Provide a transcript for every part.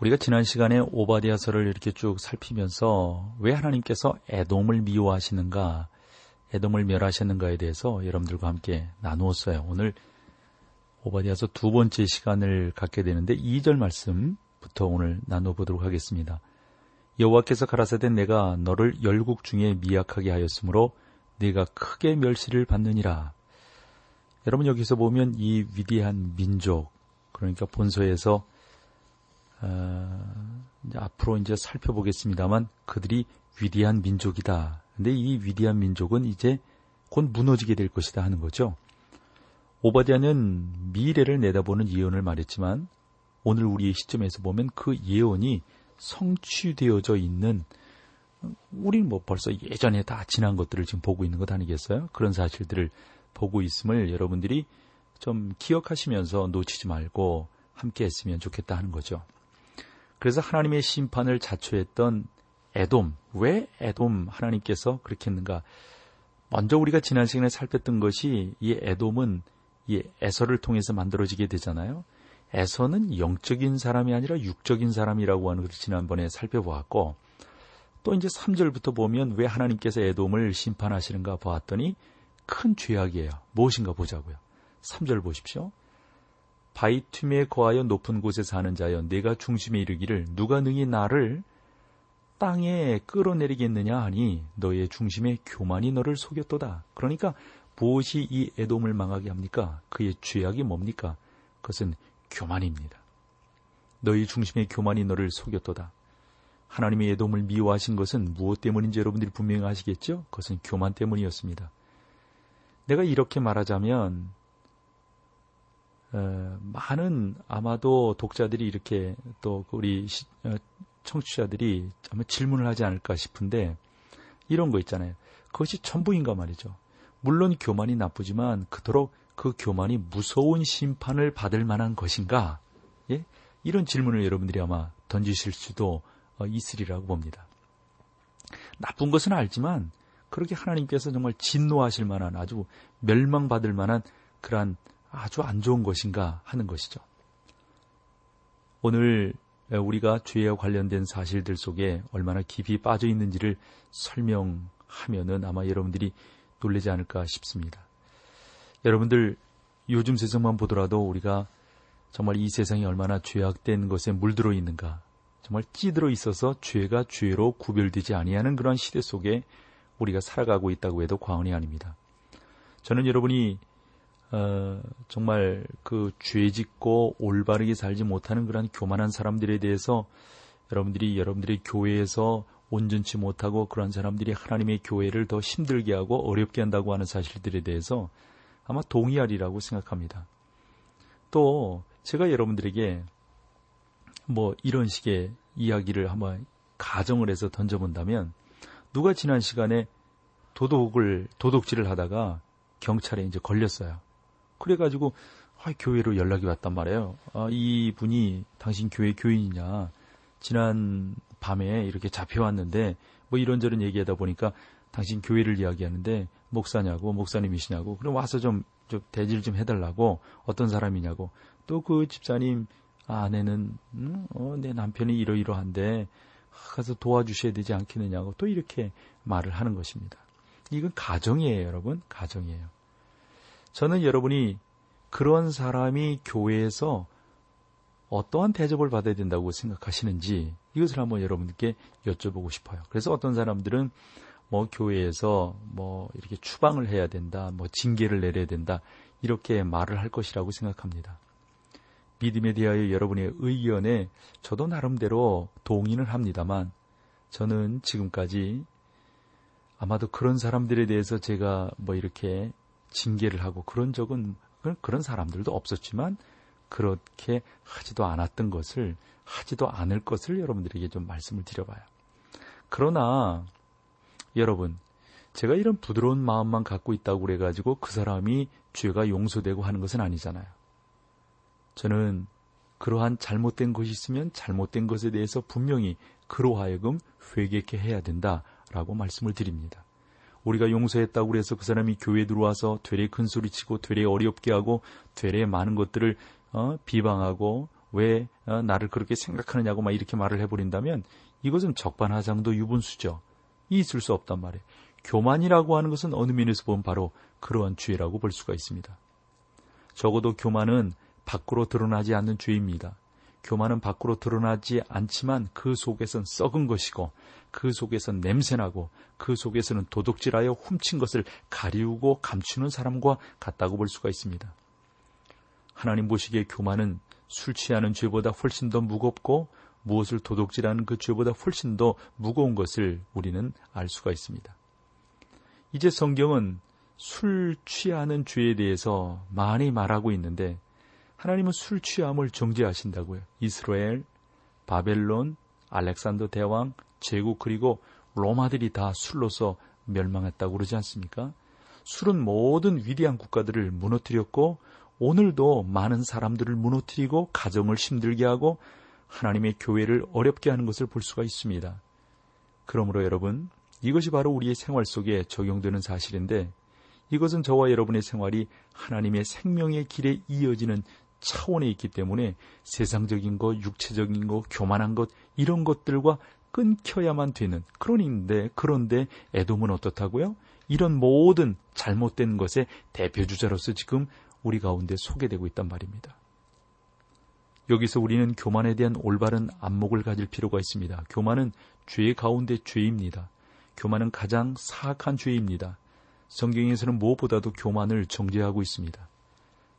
우리가 지난 시간에 오바디아서를 이렇게 쭉 살피면서 왜 하나님께서 에돔을 미워하시는가, 에돔을 멸하셨는가에 대해서 여러분들과 함께 나누었어요. 오늘 오바디아서 두 번째 시간을 갖게 되는데 2절 말씀부터 오늘 나눠보도록 하겠습니다. 여호와께서 가라사대 내가 너를 열국 중에 미약하게 하였으므로 네가 크게 멸시를 받느니라. 여러분 여기서 보면 이 위대한 민족 그러니까 본서에서 어, 이제 앞으로 이제 살펴보겠습니다만 그들이 위대한 민족이다. 근데 이 위대한 민족은 이제 곧 무너지게 될 것이다 하는 거죠. 오바디아는 미래를 내다보는 예언을 말했지만 오늘 우리의 시점에서 보면 그 예언이 성취되어져 있는 우리는 뭐 벌써 예전에 다 지난 것들을 지금 보고 있는 것 아니겠어요? 그런 사실들을 보고 있음을 여러분들이 좀 기억하시면서 놓치지 말고 함께 했으면 좋겠다 하는 거죠. 그래서 하나님의 심판을 자초했던 에돔. 왜 에돔 하나님께서 그렇게 했는가? 먼저 우리가 지난 시간에 살폈던 것이 이 에돔은 이 에서를 통해서 만들어지게 되잖아요. 에서는 영적인 사람이 아니라 육적인 사람이라고 하는 것을 지난번에 살펴보았고 또 이제 3절부터 보면 왜 하나님께서 에돔을 심판하시는가 보았더니 큰 죄악이에요. 무엇인가 보자고요. 3절 보십시오. 바위 틈에 거하여 높은 곳에 사는 자여 내가 중심에 이르기를 누가 능히 나를 땅에 끌어내리겠느냐 하니 너의 중심에 교만이 너를 속였도다. 그러니까 무엇이 이 애돔을 망하게 합니까? 그의 죄악이 뭡니까? 그것은 교만입니다. 너희 중심에 교만이 너를 속였도다. 하나님의 애돔을 미워하신 것은 무엇 때문인지 여러분들이 분명히 아시겠죠? 그것은 교만 때문이었습니다. 내가 이렇게 말하자면 어, 많은 아마도 독자들이 이렇게 또 우리 시, 어, 청취자들이 아마 질문을 하지 않을까 싶은데 이런 거 있잖아요. 그것이 전부인가 말이죠. 물론 교만이 나쁘지만 그토록 그 교만이 무서운 심판을 받을 만한 것인가? 예? 이런 질문을 여러분들이 아마 던지실 수도 어, 있으리라고 봅니다. 나쁜 것은 알지만 그렇게 하나님께서 정말 진노하실 만한 아주 멸망받을 만한 그러한 아주 안 좋은 것인가 하는 것이죠. 오늘 우리가 죄와 관련된 사실들 속에 얼마나 깊이 빠져 있는지를 설명하면은 아마 여러분들이 놀라지 않을까 싶습니다. 여러분들 요즘 세상만 보더라도 우리가 정말 이 세상이 얼마나 죄악된 것에 물들어 있는가, 정말 찌들어 있어서 죄가 죄로 구별되지 아니하는 그런 시대 속에 우리가 살아가고 있다고 해도 과언이 아닙니다. 저는 여러분이 어, 정말 그 죄짓고 올바르게 살지 못하는 그런 교만한 사람들에 대해서 여러분들이 여러분들의 교회에서 온전치 못하고 그런 사람들이 하나님의 교회를 더 힘들게 하고 어렵게 한다고 하는 사실들에 대해서 아마 동의하리라고 생각합니다. 또 제가 여러분들에게 뭐 이런 식의 이야기를 한번 가정을 해서 던져본다면 누가 지난 시간에 도둑을 도둑질을 하다가 경찰에 이제 걸렸어요. 그래가지고 아, 교회로 연락이 왔단 말이에요. 아, 이 분이 당신 교회 교인이냐? 지난 밤에 이렇게 잡혀왔는데 뭐 이런저런 얘기하다 보니까 당신 교회를 이야기하는데 목사냐고 목사님이시냐고 그럼 와서 좀, 좀 대질 좀 해달라고 어떤 사람이냐고 또 그 집사님 아내는 음, 어, 내 남편이 이러이러한데 가서 도와주셔야 되지 않겠느냐고 또 이렇게 말을 하는 것입니다. 이건 가정이에요, 여러분. 가정이에요. 저는 여러분이 그런 사람이 교회에서 어떠한 대접을 받아야 된다고 생각하시는지 이것을 한번 여러분들께 여쭤보고 싶어요. 그래서 어떤 사람들은 뭐 교회에서 뭐 이렇게 추방을 해야 된다, 뭐 징계를 내려야 된다, 이렇게 말을 할 것이라고 생각합니다. 믿음에 대하여 여러분의 의견에 저도 나름대로 동의를 합니다만 저는 지금까지 아마도 그런 사람들에 대해서 제가 뭐 이렇게 징계를 하고 그런 적은 그런 사람들도 없었지만 그렇게 하지도 않았던 것을 하지도 않을 것을 여러분들에게 좀 말씀을 드려봐요. 그러나 여러분 제가 이런 부드러운 마음만 갖고 있다고 그래가지고 그 사람이 죄가 용서되고 하는 것은 아니잖아요. 저는 그러한 잘못된 것이 있으면 잘못된 것에 대해서 분명히 그로 하여금 회개케 해야 된다라고 말씀을 드립니다. 우리가 용서했다고 그래서 그 사람이 교회에 들어와서 되레 큰 소리 치고 되레 어렵게 하고 되레 많은 것들을 어, 비방하고 왜 어, 나를 그렇게 생각하느냐고 막 이렇게 말을 해버린다면 이것은 적반하장도 유분수죠. 있을 수 없단 말이에요. 교만이라고 하는 것은 어느 면에서 보면 바로 그러한 죄라고 볼 수가 있습니다. 적어도 교만은 밖으로 드러나지 않는 죄입니다. 교만은 밖으로 드러나지 않지만 그 속에선 썩은 것이고 그 속에선 냄새나고 그 속에서는 도둑질하여 훔친 것을 가리우고 감추는 사람과 같다고 볼 수가 있습니다. 하나님 보시기에 교만은 술 취하는 죄보다 훨씬 더 무겁고 무엇을 도둑질하는 그 죄보다 훨씬 더 무거운 것을 우리는 알 수가 있습니다. 이제 성경은 술 취하는 죄에 대해서 많이 말하고 있는데 하나님은 술 취함을 정죄하신다고요. 이스라엘, 바벨론, 알렉산더 대왕, 제국 그리고 로마들이 다 술로서 멸망했다고 그러지 않습니까? 술은 모든 위대한 국가들을 무너뜨렸고 오늘도 많은 사람들을 무너뜨리고 가정을 힘들게 하고 하나님의 교회를 어렵게 하는 것을 볼 수가 있습니다. 그러므로 여러분, 이것이 바로 우리의 생활 속에 적용되는 사실인데 이것은 저와 여러분의 생활이 하나님의 생명의 길에 이어지는 차원에 있기 때문에 세상적인 것, 육체적인 것, 교만한 것 이런 것들과 끊겨야만 되는 그런데 그런데 애돔은 어떻다고요? 이런 모든 잘못된 것의 대표주자로서 지금 우리 가운데 소개되고 있단 말입니다. 여기서 우리는 교만에 대한 올바른 안목을 가질 필요가 있습니다. 교만은 죄 가운데 죄입니다. 교만은 가장 사악한 죄입니다. 성경에서는 무엇보다도 교만을 정죄하고 있습니다.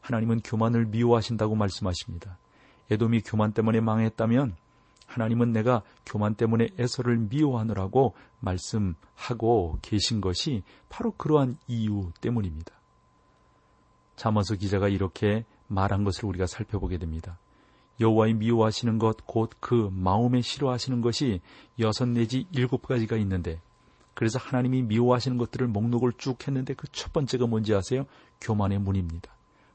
하나님은 교만을 미워하신다고 말씀하십니다. 에돔이 교만 때문에 망했다면 하나님은 내가 교만 때문에 에서를 미워하느라고 말씀하고 계신 것이 바로 그러한 이유 때문입니다. 자머서 기자가 이렇게 말한 것을 우리가 살펴보게 됩니다. 여호와의 미워하시는 것 곧 그 마음에 싫어하시는 것이 여섯 내지 일곱 가지가 있는데 그래서 하나님이 미워하시는 것들을 목록을 쭉 했는데 그 첫 번째가 뭔지 아세요? 교만의 문입니다.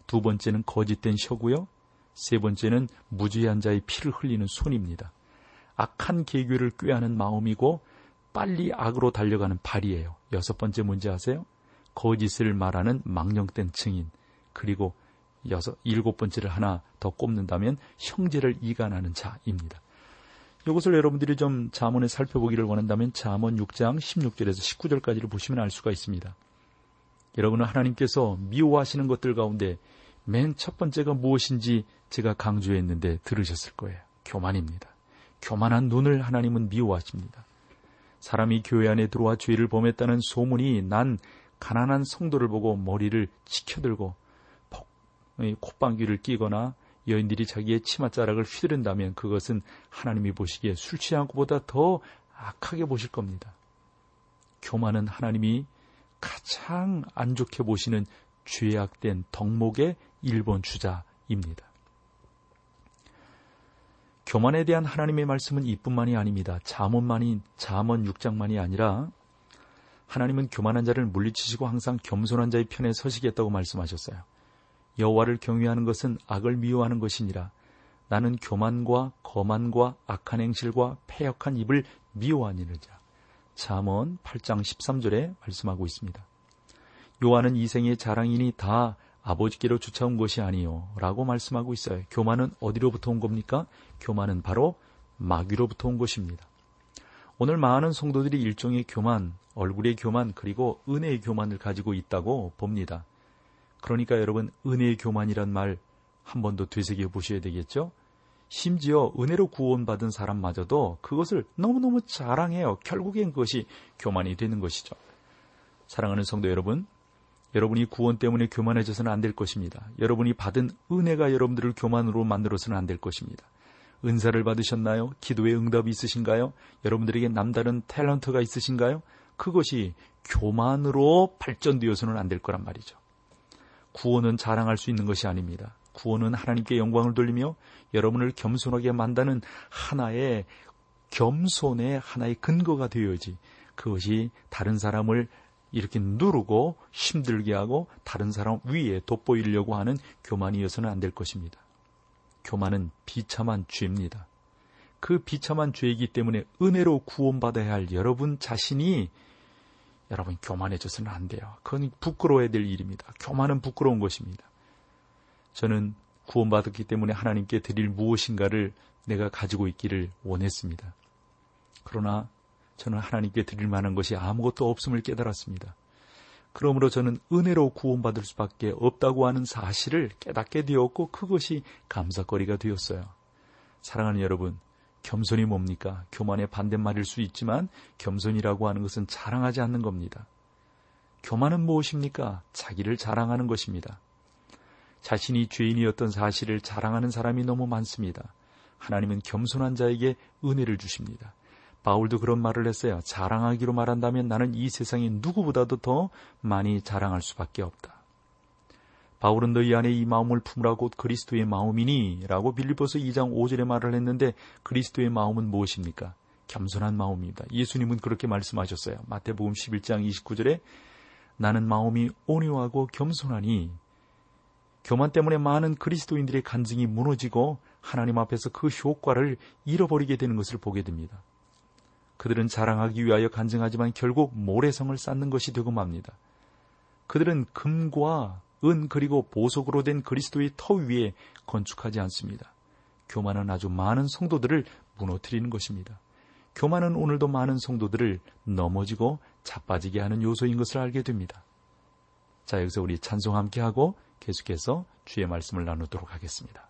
두 번째는 거짓된 혀고요. 세 번째는 무죄한 자의 피를 흘리는 손입니다. 악한 계교를 꾀하는 마음이고 빨리 악으로 달려가는 발이에요. 여섯 번째 문제 아세요? 거짓을 말하는 망령된 증인. 그리고 여섯, 일곱 번째를 하나 더 꼽는다면 형제를 이간하는 자입니다. 이것을 여러분들이 좀 자문에 살펴보기를 원한다면 자문 6장 16절에서 19절까지를 보시면 알 수가 있습니다. 여러분은 하나님께서 미워하시는 것들 가운데 맨 첫 번째가 무엇인지 제가 강조했는데 들으셨을 거예요. 교만입니다. 교만한 눈을 하나님은 미워하십니다. 사람이 교회 안에 들어와 죄를 범했다는 소문이 난 가난한 성도를 보고 머리를 치켜들고 콧방귀를 끼거나 여인들이 자기의 치맛자락을 휘두른다면 그것은 하나님이 보시기에 술 취한 것보다 더 악하게 보실 겁니다. 교만은 하나님이 가장 안 좋게 보시는 죄악된 덕목의 일본 주자입니다. 교만에 대한 하나님의 말씀은 이뿐만이 아닙니다. 잠언만이 잠언 6장만이 아니라 하나님은 교만한 자를 물리치시고 항상 겸손한 자의 편에 서시겠다고 말씀하셨어요. 여호와를 경외하는 것은 악을 미워하는 것이니라. 나는 교만과 거만과 악한 행실과 패역한 입을 미워하니느자. 잠언 8장 13절에 말씀하고 있습니다. 요한은 이 생의 자랑이니 다 아버지께로 쫓아온 것이 아니요 라고 말씀하고 있어요. 교만은 어디로부터 온 겁니까? 교만은 바로 마귀로부터 온 것입니다. 오늘 많은 성도들이 일종의 교만, 얼굴의 교만, 그리고 은혜의 교만을 가지고 있다고 봅니다. 그러니까 여러분 은혜의 교만이란 말 한 번 더 되새겨 보셔야 되겠죠? 심지어 은혜로 구원받은 사람마저도 그것을 너무너무 자랑해요. 결국엔 그것이 교만이 되는 것이죠. 사랑하는 성도 여러분, 여러분이 구원 때문에 교만해져서는 안 될 것입니다. 여러분이 받은 은혜가 여러분들을 교만으로 만들어서는 안 될 것입니다. 은사를 받으셨나요? 기도의 응답이 있으신가요? 여러분들에게 남다른 탤런트가 있으신가요? 그것이 교만으로 발전되어서는 안 될 거란 말이죠. 구원은 자랑할 수 있는 것이 아닙니다. 구원은 하나님께 영광을 돌리며 여러분을 겸손하게 만드는 하나의 겸손의 하나의 근거가 되어야지 그것이 다른 사람을 이렇게 누르고 힘들게 하고 다른 사람 위에 돋보이려고 하는 교만이어서는 안 될 것입니다. 교만은 비참한 죄입니다. 그 비참한 죄이기 때문에 은혜로 구원받아야 할 여러분 자신이 여러분 교만해져서는 안 돼요. 그건 부끄러워야 될 일입니다. 교만은 부끄러운 것입니다. 저는 구원받았기 때문에 하나님께 드릴 무엇인가를 내가 가지고 있기를 원했습니다. 그러나 저는 하나님께 드릴 만한 것이 아무것도 없음을 깨달았습니다. 그러므로 저는 은혜로 구원받을 수밖에 없다고 하는 사실을 깨닫게 되었고 그것이 감사거리가 되었어요. 사랑하는 여러분, 겸손이 뭡니까? 교만의 반대말일 수 있지만 겸손이라고 하는 것은 자랑하지 않는 겁니다. 교만은 무엇입니까? 자기를 자랑하는 것입니다. 자신이 죄인이었던 사실을 자랑하는 사람이 너무 많습니다. 하나님은 겸손한 자에게 은혜를 주십니다. 바울도 그런 말을 했어요. 자랑하기로 말한다면 나는 이 세상에 누구보다도 더 많이 자랑할 수밖에 없다. 바울은 너희 안에 이 마음을 품으라 곧 그리스도의 마음이니 라고 빌리보서 2장 5절에 말을 했는데 그리스도의 마음은 무엇입니까? 겸손한 마음입니다. 예수님은 그렇게 말씀하셨어요. 마태복음 11장 29절에 나는 마음이 온유하고 겸손하니 교만 때문에 많은 그리스도인들의 간증이 무너지고 하나님 앞에서 그 효과를 잃어버리게 되는 것을 보게 됩니다. 그들은 자랑하기 위하여 간증하지만 결국 모래성을 쌓는 것이 되고 맙니다. 그들은 금과 은 그리고 보석으로 된 그리스도의 터 위에 건축하지 않습니다. 교만은 아주 많은 성도들을 무너뜨리는 것입니다. 교만은 오늘도 많은 성도들을 넘어지고 자빠지게 하는 요소인 것을 알게 됩니다. 자, 여기서 우리 찬송 함께 하고 계속해서 주의 말씀을 나누도록 하겠습니다.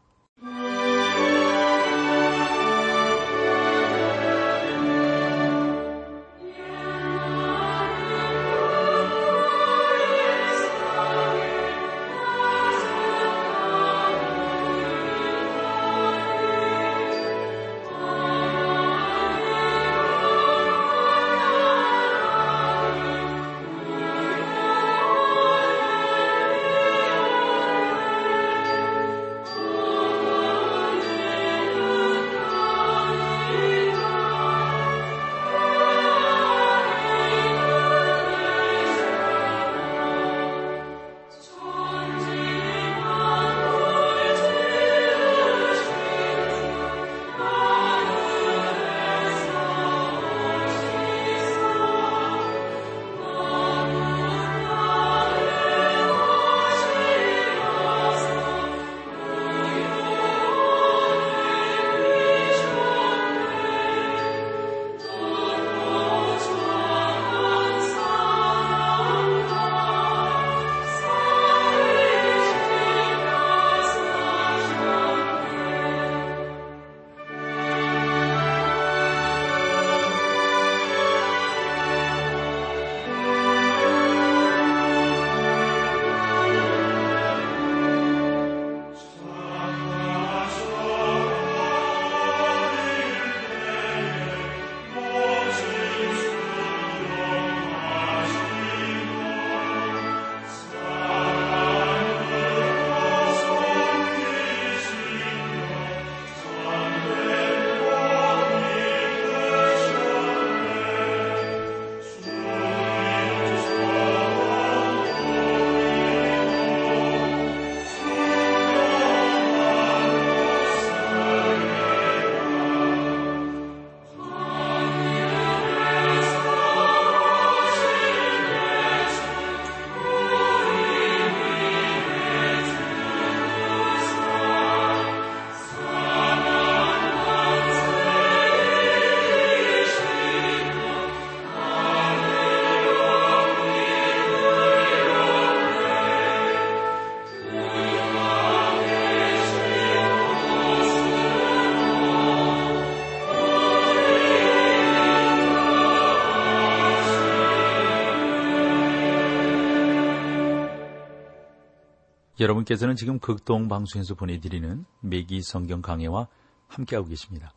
여러분께서는 지금 극동 방송에서 보내드리는 매기 성경 강해와 함께하고 계십니다.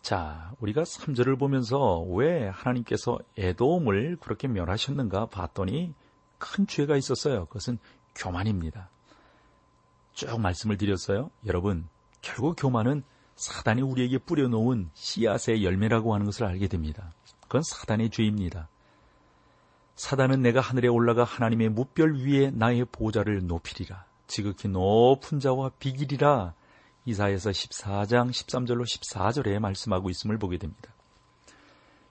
자, 우리가 3절을 보면서 왜 하나님께서 애돔을 그렇게 멸하셨는가 봤더니 큰 죄가 있었어요. 그것은 교만입니다. 쭉 말씀을 드렸어요. 여러분, 결국 교만은 사단이 우리에게 뿌려놓은 씨앗의 열매라고 하는 것을 알게 됩니다. 그건 사단의 죄입니다. 사단은 내가 하늘에 올라가 하나님의 무별 위에 나의 보좌를 높이리라. 지극히 높은 자와 비길이라 이사에서 14장 13절로 14절에 말씀하고 있음을 보게 됩니다.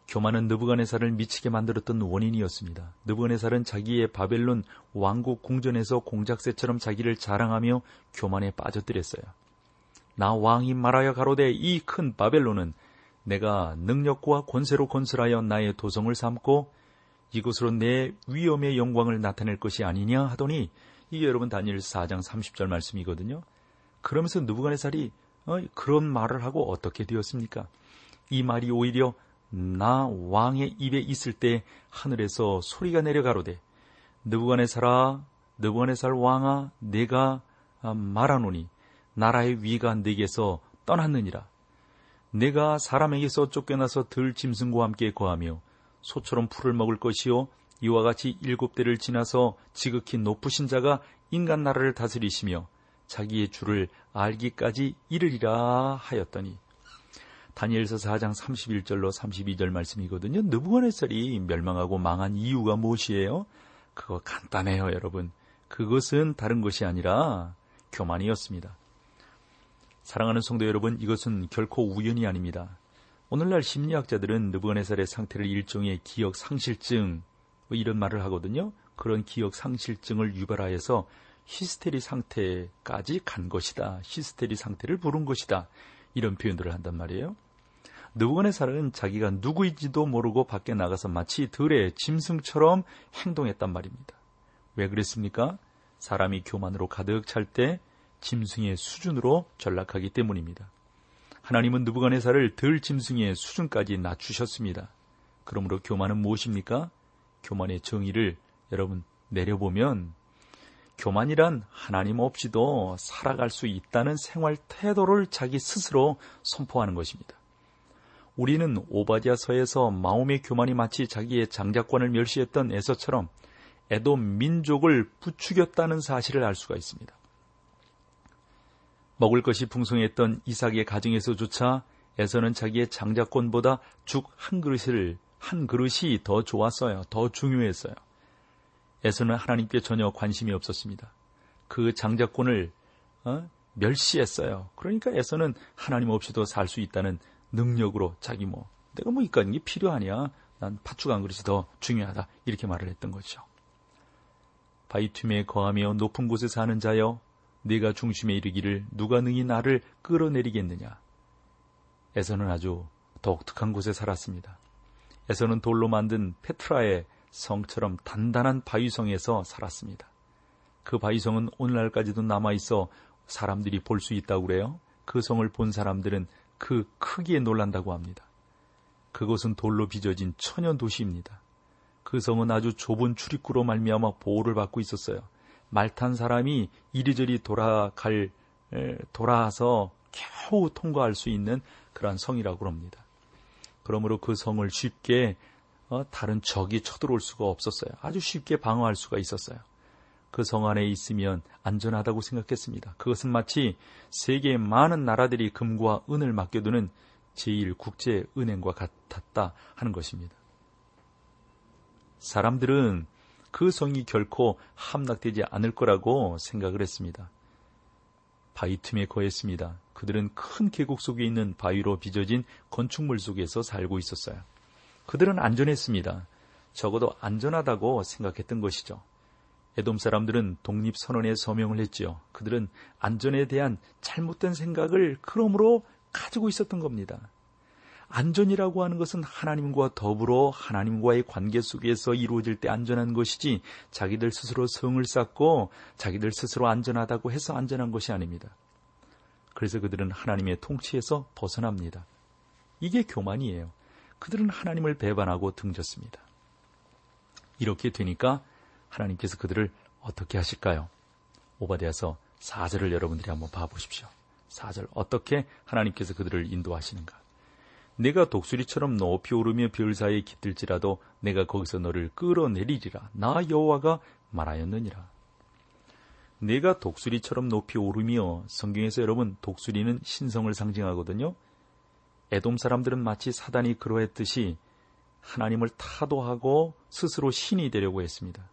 교만은 느부갓네살을 미치게 만들었던 원인이었습니다. 느부갓네살은 자기의 바벨론 왕국 궁전에서 공작새처럼 자기를 자랑하며 교만에 빠져들었어요. 나 왕이 말하여 가로되 이 큰 바벨론은 내가 능력과 권세로 건설하여 나의 도성을 삼고 이곳으로 내 위엄의 영광을 나타낼 것이 아니냐 하더니 이게 여러분 다니엘 4장 30절 말씀이거든요. 그러면서 느부갓네살이 어, 그런 말을 하고 어떻게 되었습니까? 이 말이 오히려 나 왕의 입에 있을 때 하늘에서 소리가 내려가로되 느부갓네살아 느부갓네살 왕아 내가 말하노니 나라의 위가 내게서 떠났느니라 내가 사람에게서 쫓겨나서 들 짐승과 함께 거하며 소처럼 풀을 먹을 것이요 이와 같이 일곱 대를 지나서 지극히 높으신 자가 인간 나라를 다스리시며 자기의 주를 알기까지 이르리라 하였더니 다니엘서 4장 31절로 32절 말씀이거든요. 느부갓네살이 멸망하고 망한 이유가 무엇이에요? 그거 간단해요, 여러분. 그것은 다른 것이 아니라 교만이었습니다. 사랑하는 성도 여러분, 이것은 결코 우연이 아닙니다. 오늘날 심리학자들은 느부갓네살의 상태를 일종의 기억 상실증 뭐 이런 말을 하거든요. 그런 기억 상실증을 유발하여서 히스테리 상태까지 간 것이다. 히스테리 상태를 부른 것이다. 이런 표현들을 한단 말이에요. 느부갓네살은 자기가 누구인지도 모르고 밖에 나가서 마치 들의 짐승처럼 행동했단 말입니다. 왜 그랬습니까? 사람이 교만으로 가득 찰 때 짐승의 수준으로 전락하기 때문입니다. 하나님은 느부갓네살을 들 짐승의 수준까지 낮추셨습니다. 그러므로 교만은 무엇입니까? 교만의 정의를 여러분 내려보면 교만이란 하나님 없이도 살아갈 수 있다는 생활 태도를 자기 스스로 선포하는 것입니다. 우리는 오바디아서에서 마음의 교만이 마치 자기의 장자권을 멸시했던 에서처럼 에돔 민족을 부추겼다는 사실을 알 수가 있습니다. 먹을 것이 풍성했던 이삭의 가정에서조차 에서는 자기의 장자권보다 죽 한 그릇을 한 그릇이 더 좋았어요. 더 중요했어요. 에서는 하나님께 전혀 관심이 없었습니다. 그 장자권을 어? 멸시했어요. 그러니까 에서는 하나님 없이도 살 수 있다는 능력으로 자기 뭐 내가 뭐 이까는 게 필요하냐? 난 팥죽 한 그릇이 더 중요하다. 이렇게 말을 했던 거죠. 바이툼에 거하며 높은 곳에 사는 자여 네가 중심에 이르기를 누가 능히 나를 끌어내리겠느냐. 에서는 아주 독특한 곳에 살았습니다. 에서는 돌로 만든 페트라의 성처럼 단단한 바위성에서 살았습니다. 그 바위성은 오늘날까지도 남아있어 사람들이 볼 수 있다고 그래요. 그 성을 본 사람들은 그 크기에 놀란다고 합니다. 그곳은 돌로 빚어진 천연 도시입니다. 그 성은 아주 좁은 출입구로 말미암아 보호를 받고 있었어요. 말 탄 사람이 이리저리 돌아갈 돌아서 겨우 통과할 수 있는 그러한 성이라고 합니다. 그러므로 그 성을 쉽게 어, 다른 적이 쳐들어올 수가 없었어요. 아주 쉽게 방어할 수가 있었어요. 그 성 안에 있으면 안전하다고 생각했습니다. 그것은 마치 세계의 많은 나라들이 금과 은을 맡겨두는 제1국제은행과 같았다 하는 것입니다. 사람들은 그 성이 결코 함락되지 않을 거라고 생각을 했습니다. 바위 틈에 거했습니다. 그들은 큰 계곡 속에 있는 바위로 빚어진 건축물 속에서 살고 있었어요. 그들은 안전했습니다. 적어도 안전하다고 생각했던 것이죠. 에돔 사람들은 독립선언에 서명을 했지요. 그들은 안전에 대한 잘못된 생각을 그러므로 가지고 있었던 겁니다. 안전이라고 하는 것은 하나님과 더불어 하나님과의 관계 속에서 이루어질 때 안전한 것이지 자기들 스스로 성을 쌓고 자기들 스스로 안전하다고 해서 안전한 것이 아닙니다. 그래서 그들은 하나님의 통치에서 벗어납니다. 이게 교만이에요. 그들은 하나님을 배반하고 등졌습니다. 이렇게 되니까 하나님께서 그들을 어떻게 하실까요? 오바데아서 4절을 여러분들이 한번 봐보십시오. 4절 어떻게 하나님께서 그들을 인도하시는가? 내가 독수리처럼 높이 오르며 별 사이에 깃들지라도 내가 거기서 너를 끌어내리리라. 나 여호와가 말하였느니라. 내가 독수리처럼 높이 오르며 성경에서 여러분 독수리는 신성을 상징하거든요. 에돔 사람들은 마치 사단이 그러했듯이 하나님을 타도하고 스스로 신이 되려고 했습니다.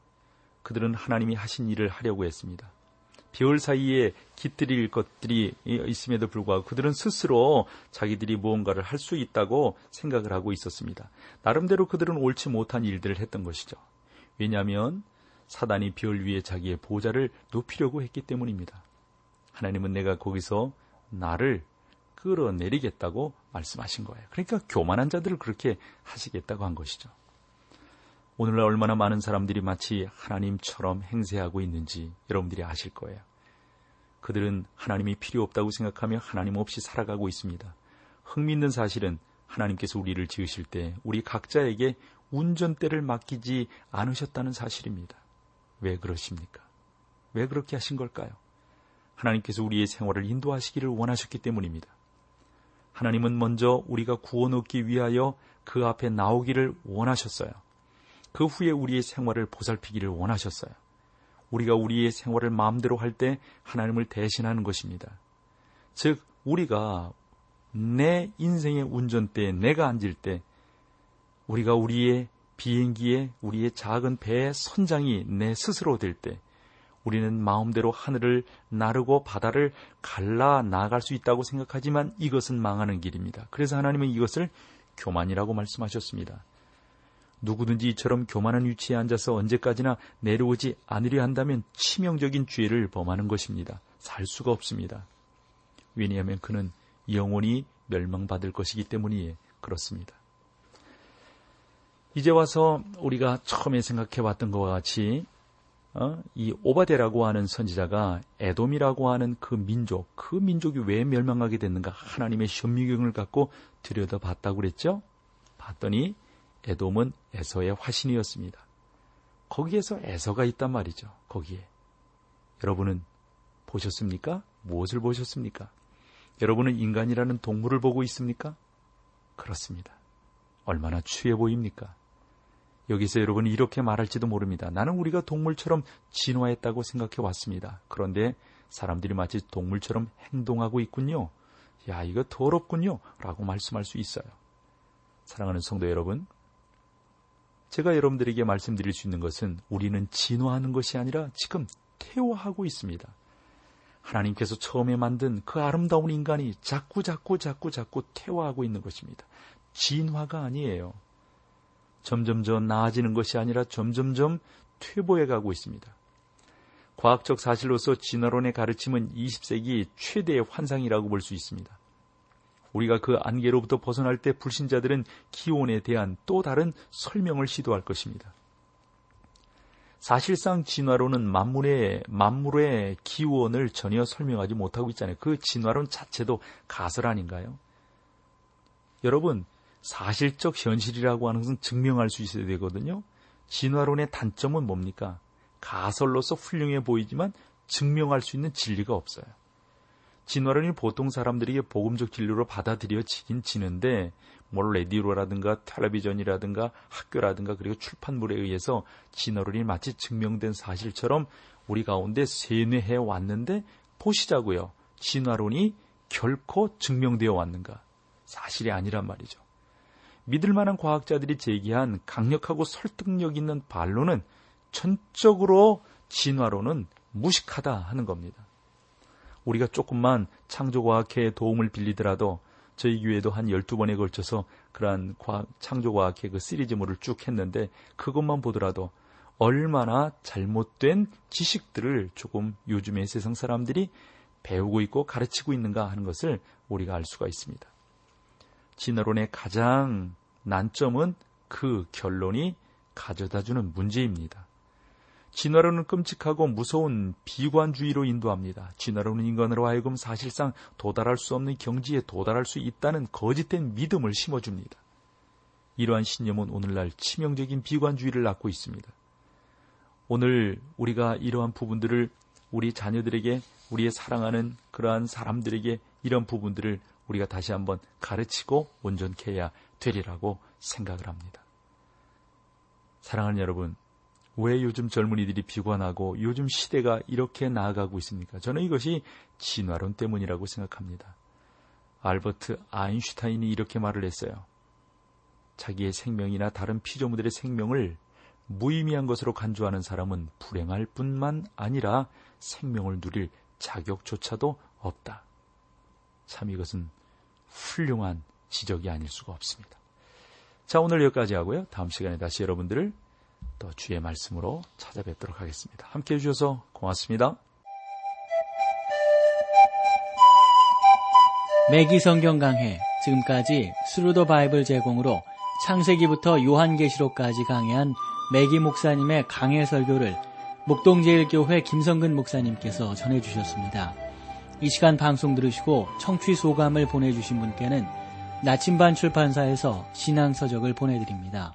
그들은 하나님이 하신 일을 하려고 했습니다. 별 사이에 깃들일 것들이 있음에도 불구하고 그들은 스스로 자기들이 무언가를 할 수 있다고 생각을 하고 있었습니다. 나름대로 그들은 옳지 못한 일들을 했던 것이죠. 왜냐하면 사단이 별 위에 자기의 보좌를 높이려고 했기 때문입니다. 하나님은 내가 거기서 나를 끌어내리겠다고 말씀하신 거예요. 그러니까 교만한 자들을 그렇게 하시겠다고 한 것이죠. 오늘날 얼마나 많은 사람들이 마치 하나님처럼 행세하고 있는지 여러분들이 아실 거예요. 그들은 하나님이 필요 없다고 생각하며 하나님 없이 살아가고 있습니다. 흥미있는 사실은 하나님께서 우리를 지으실 때 우리 각자에게 운전대를 맡기지 않으셨다는 사실입니다. 왜 그러십니까? 왜 그렇게 하신 걸까요? 하나님께서 우리의 생활을 인도하시기를 원하셨기 때문입니다. 하나님은 먼저 우리가 구원 얻기 위하여 그 앞에 나오기를 원하셨어요. 그 후에 우리의 생활을 보살피기를 원하셨어요. 우리가 우리의 생활을 마음대로 할 때 하나님을 대신하는 것입니다. 즉, 우리가 내 인생의 운전대에 내가 앉을 때 우리가 우리의 비행기에 우리의 작은 배의 선장이 내 스스로 될 때 우리는 마음대로 하늘을 나르고 바다를 갈라 나갈 수 있다고 생각하지만 이것은 망하는 길입니다. 그래서 하나님은 이것을 교만이라고 말씀하셨습니다. 누구든지 이처럼 교만한 위치에 앉아서 언제까지나 내려오지 않으려 한다면 치명적인 죄를 범하는 것입니다. 살 수가 없습니다. 왜냐하면 그는 영원히 멸망받을 것이기 때문이 그렇습니다. 이제 와서 우리가 처음에 생각해 왔던 것과 같이 어? 이 오바데라고 하는 선지자가 에돔이라고 하는 그 민족, 그 민족이 왜 멸망하게 됐는가 하나님의 현미경을 갖고 들여다봤다고 그랬죠? 봤더니 에돔은 에서의 화신이었습니다. 거기에서 에서가 있단 말이죠. 거기에. 여러분은 보셨습니까? 무엇을 보셨습니까? 여러분은 인간이라는 동물을 보고 있습니까? 그렇습니다. 얼마나 추해 보입니까? 여기서 여러분이 이렇게 말할지도 모릅니다. 나는 우리가 동물처럼 진화했다고 생각해 왔습니다. 그런데 사람들이 마치 동물처럼 행동하고 있군요. 야, 이거 더럽군요. 라고 말씀할 수 있어요. 사랑하는 성도 여러분, 제가 여러분들에게 말씀드릴 수 있는 것은 우리는 진화하는 것이 아니라 지금 퇴화하고 있습니다. 하나님께서 처음에 만든 그 아름다운 인간이 자꾸 자꾸 자꾸 자꾸 퇴화하고 있는 것입니다. 진화가 아니에요. 점점점 나아지는 것이 아니라 점점점 퇴보해 가고 있습니다. 과학적 사실로서 진화론의 가르침은 20세기 최대의 환상이라고 볼 수 있습니다. 우리가 그 안개로부터 벗어날 때 불신자들은 기온에 대한 또 다른 설명을 시도할 것입니다. 사실상 진화론은 만물의 만물의 기원을 전혀 설명하지 못하고 있잖아요. 그 진화론 자체도 가설 아닌가요? 여러분, 사실적 현실이라고 하는 것은 증명할 수 있어야 되거든요. 진화론의 단점은 뭡니까? 가설로서 훌륭해 보이지만 증명할 수 있는 진리가 없어요. 진화론이 보통 사람들에게 복음적 진료로 받아들여지긴 지는데 뭐 레디오라든가 텔레비전이라든가 학교라든가 그리고 출판물에 의해서 진화론이 마치 증명된 사실처럼 우리 가운데 세뇌해 왔는데 보시자고요. 진화론이 결코 증명되어 왔는가? 사실이 아니란 말이죠. 믿을 만한 과학자들이 제기한 강력하고 설득력 있는 반론은 전적으로 진화론은 무식하다 하는 겁니다. 우리가 조금만 창조과학회의 도움을 빌리더라도 저희 교회도 한 12번에 걸쳐서 그러한 과학, 창조과학회 그 시리즈물을 쭉 했는데 그것만 보더라도 얼마나 잘못된 지식들을 조금 요즘의 세상 사람들이 배우고 있고 가르치고 있는가 하는 것을 우리가 알 수가 있습니다. 진화론의 가장 난점은 그 결론이 가져다주는 문제입니다. 진화론은 끔찍하고 무서운 비관주의로 인도합니다. 진화론은 인간으로 하여금 사실상 도달할 수 없는 경지에 도달할 수 있다는 거짓된 믿음을 심어줍니다. 이러한 신념은 오늘날 치명적인 비관주의를 낳고 있습니다. 오늘 우리가 이러한 부분들을 우리 자녀들에게 우리의 사랑하는 그러한 사람들에게 이런 부분들을 우리가 다시 한번 가르치고 온전케 해야 되리라고 생각을 합니다. 사랑하는 여러분, 왜 요즘 젊은이들이 비관하고 요즘 시대가 이렇게 나아가고 있습니까? 저는 이것이 진화론 때문이라고 생각합니다. 알버트 아인슈타인이 이렇게 말을 했어요. 자기의 생명이나 다른 피조물들의 생명을 무의미한 것으로 간주하는 사람은 불행할 뿐만 아니라 생명을 누릴 자격조차도 없다. 참 이것은 훌륭한 지적이 아닐 수가 없습니다. 자, 오늘 여기까지 하고요. 다음 시간에 다시 여러분들을 또 주의 말씀으로 찾아뵙도록 하겠습니다. 함께 해주셔서 고맙습니다. 맥기 성경 강해 지금까지 Thru the Bible 제공으로 창세기부터 요한계시록까지 강해한 매기 목사님의 강해 설교를 목동제일교회 김성근 목사님께서 전해주셨습니다. 이 시간 방송 들으시고 청취 소감을 보내주신 분께는 나침반 출판사에서 신앙서적을 보내드립니다.